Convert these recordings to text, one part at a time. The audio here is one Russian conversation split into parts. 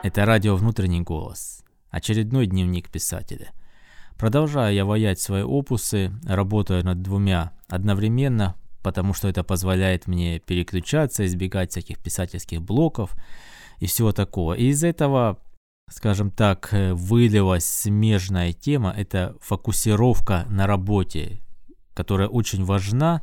Это радио «Внутренний голос». Очередной дневник писателя. Продолжаю я воять свои опусы, работаю над двумя одновременно, потому что это позволяет мне переключаться, избегать всяких писательских блоков и всего такого. И из этого, скажем так, вылилась смежная тема, это фокусировка на работе, которая очень важна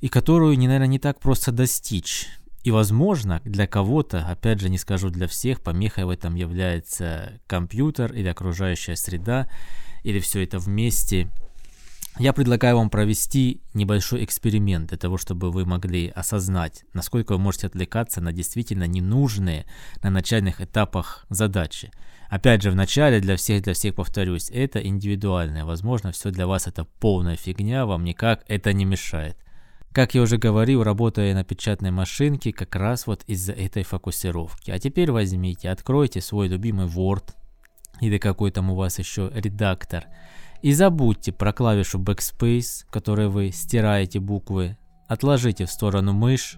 и которую, наверное, не так просто достичь. И, возможно, для кого-то, опять же, не скажу для всех, помехой в этом является компьютер или окружающая среда, или все это вместе. Я предлагаю вам провести небольшой эксперимент для того, чтобы вы могли осознать, насколько вы можете отвлекаться на действительно ненужные на начальных этапах задачи. Опять же, в начале для всех, для всех повторюсь, это индивидуальное. Возможно, все для вас это полная фигня, вам никак это не мешает. Как я уже говорил, работая на печатной машинке, как раз вот из-за этой фокусировки. А теперь возьмите, откройте свой любимый Word или какой там у вас еще редактор. И забудьте про клавишу Backspace, которой вы стираете буквы. Отложите в сторону мышь.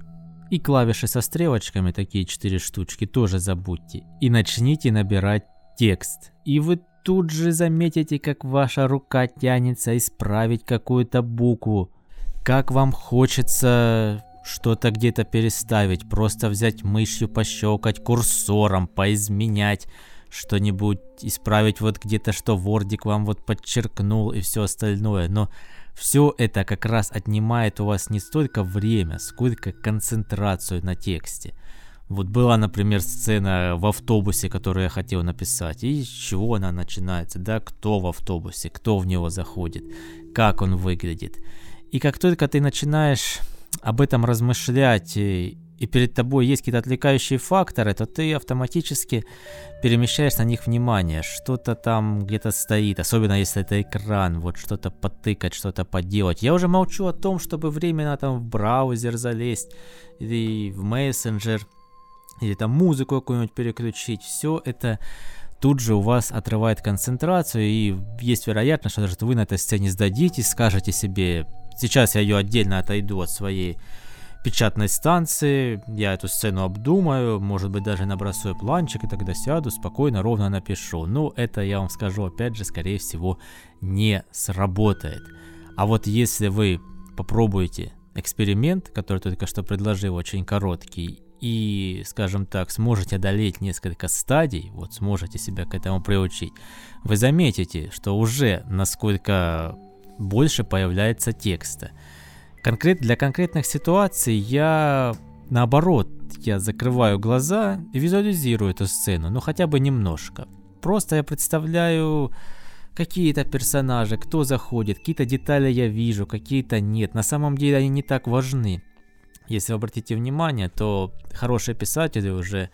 И клавиши со стрелочками, такие четыре штучки, тоже забудьте. И начните набирать текст. И вы тут же заметите, как ваша рука тянется исправить какую-то букву как вам хочется что-то где-то переставить, просто взять мышью, пощелкать курсором, поизменять что-нибудь, исправить вот где-то, что вордик вам вот подчеркнул и все остальное. Но все это как раз отнимает у вас не столько время, сколько концентрацию на тексте. Вот была, например, сцена в автобусе, которую я хотел написать. И с чего она начинается? Да, кто в автобусе, кто в него заходит, как он выглядит. И как только ты начинаешь об этом размышлять, и, и перед тобой есть какие-то отвлекающие факторы, то ты автоматически перемещаешь на них внимание. Что-то там где-то стоит, особенно если это экран, вот что-то потыкать, что-то поделать. Я уже молчу о том, чтобы временно там в браузер залезть, или в мессенджер, или там музыку какую-нибудь переключить. Все это тут же у вас отрывает концентрацию, и есть вероятность, что даже вы на этой сцене сдадитесь, скажете себе Сейчас я ее отдельно отойду от своей печатной станции, я эту сцену обдумаю, может быть даже набросаю планчик и тогда сяду, спокойно, ровно напишу. Но это, я вам скажу, опять же, скорее всего, не сработает. А вот если вы попробуете эксперимент, который только что предложил, очень короткий, и, скажем так, сможете одолеть несколько стадий, вот сможете себя к этому приучить, вы заметите, что уже насколько больше появляется текста. Конкрет, для конкретных ситуаций я наоборот, я закрываю глаза и визуализирую эту сцену, ну хотя бы немножко. Просто я представляю какие-то персонажи, кто заходит, какие-то детали я вижу, какие-то нет. На самом деле они не так важны. Если вы обратите внимание, то хорошие писатели уже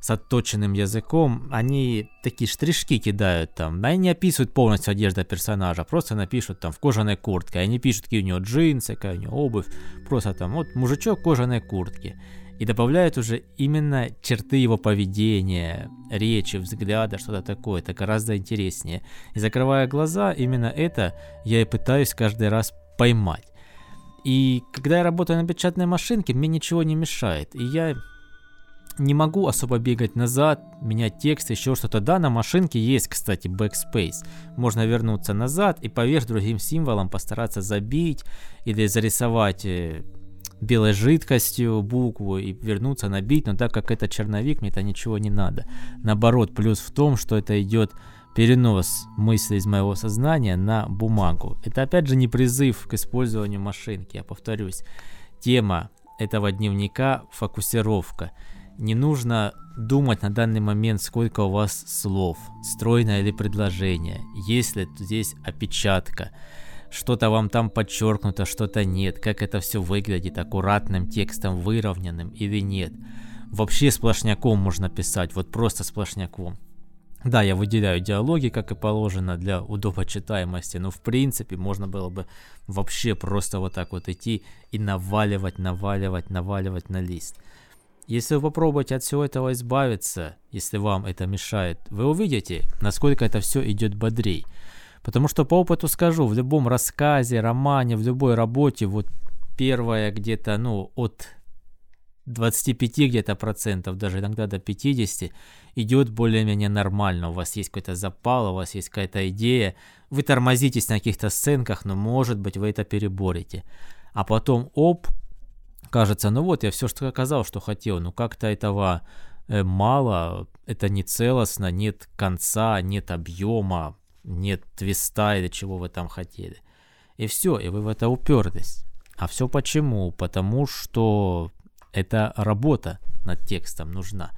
с отточенным языком, они такие штришки кидают там. Они не описывают полностью одежду персонажа, просто напишут там в кожаной куртке. Они пишут, какие у него джинсы, какая у него обувь. Просто там вот мужичок в кожаной куртке. И добавляют уже именно черты его поведения, речи, взгляда, что-то такое. Это гораздо интереснее. И закрывая глаза, именно это я и пытаюсь каждый раз поймать. И когда я работаю на печатной машинке, мне ничего не мешает. И я не могу особо бегать назад, менять текст, еще что-то. Да, на машинке есть, кстати, backspace. Можно вернуться назад и поверх другим символом постараться забить или зарисовать э, белой жидкостью букву и вернуться набить, но так как это черновик, мне это ничего не надо. Наоборот, плюс в том, что это идет перенос мысли из моего сознания на бумагу. Это опять же не призыв к использованию машинки, я повторюсь. Тема этого дневника – фокусировка – не нужно думать на данный момент, сколько у вас слов, стройное или предложение, есть ли здесь опечатка, что-то вам там подчеркнуто, что-то нет, как это все выглядит, аккуратным текстом, выровненным или нет. Вообще сплошняком можно писать, вот просто сплошняком. Да, я выделяю диалоги, как и положено, для удобочитаемости, но в принципе можно было бы вообще просто вот так вот идти и наваливать, наваливать, наваливать на лист. Если вы попробуете от всего этого избавиться, если вам это мешает, вы увидите, насколько это все идет бодрей. Потому что по опыту скажу, в любом рассказе, романе, в любой работе, вот первое где-то, ну, от 25 где-то процентов, даже иногда до 50, идет более-менее нормально. У вас есть какой-то запал, у вас есть какая-то идея. Вы тормозитесь на каких-то сценках, но может быть вы это переборете. А потом, оп, кажется, ну вот, я все что оказал, что хотел, но как-то этого э, мало, это не целостно, нет конца, нет объема, нет твиста или чего вы там хотели. И все, и вы в это уперлись. А все почему? Потому что это работа над текстом нужна.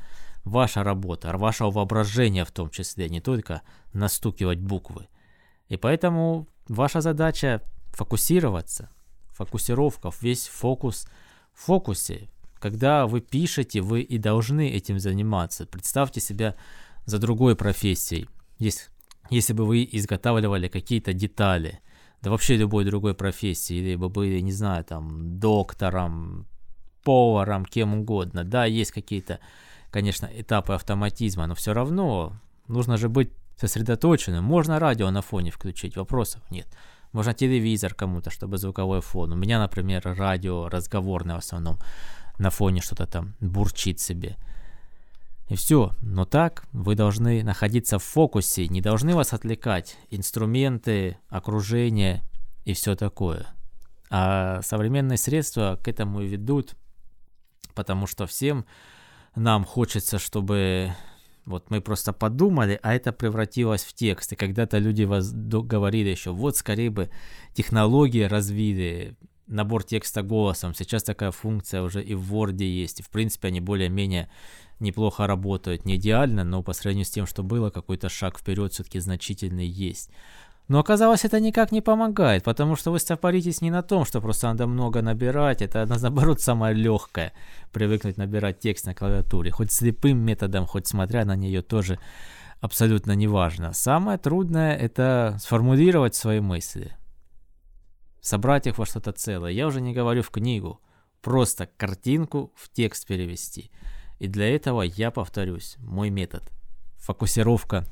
Ваша работа, ваше воображение в том числе, не только настукивать буквы. И поэтому ваша задача фокусироваться. Фокусировка, весь фокус в фокусе. Когда вы пишете, вы и должны этим заниматься. Представьте себя за другой профессией. Если, если бы вы изготавливали какие-то детали, да вообще любой другой профессии, или бы были, не знаю, там, доктором, поваром, кем угодно. Да, есть какие-то, конечно, этапы автоматизма, но все равно нужно же быть сосредоточенным. Можно радио на фоне включить, вопросов нет. Можно телевизор кому-то, чтобы звуковой фон. У меня, например, радио разговорное в основном на фоне что-то там бурчит себе. И все. Но так вы должны находиться в фокусе, не должны вас отвлекать инструменты, окружение и все такое. А современные средства к этому и ведут, потому что всем нам хочется, чтобы вот мы просто подумали, а это превратилось в текст. И когда-то люди вас говорили еще, вот скорее бы технологии развили, набор текста голосом. Сейчас такая функция уже и в Word есть. В принципе они более-менее неплохо работают. Не идеально, но по сравнению с тем, что было, какой-то шаг вперед все-таки значительный есть. Но оказалось, это никак не помогает, потому что вы стопоритесь не на том, что просто надо много набирать, это наоборот самое легкое, привыкнуть набирать текст на клавиатуре, хоть слепым методом, хоть смотря на нее тоже абсолютно неважно. Самое трудное это сформулировать свои мысли, собрать их во что-то целое. Я уже не говорю в книгу, просто картинку в текст перевести. И для этого я повторюсь, мой метод. Фокусировка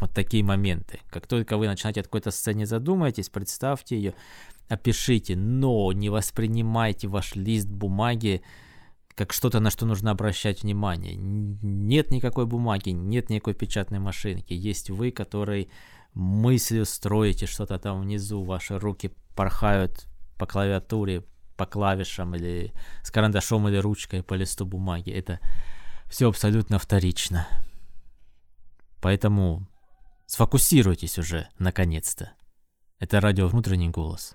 вот такие моменты. Как только вы начинаете о какой-то сцене задумаетесь, представьте ее, опишите, но не воспринимайте ваш лист бумаги как что-то, на что нужно обращать внимание. Нет никакой бумаги, нет никакой печатной машинки. Есть вы, который мыслью строите что-то там внизу, ваши руки порхают по клавиатуре, по клавишам или с карандашом или ручкой по листу бумаги. Это все абсолютно вторично. Поэтому Сфокусируйтесь уже, наконец-то. Это радио «Внутренний голос».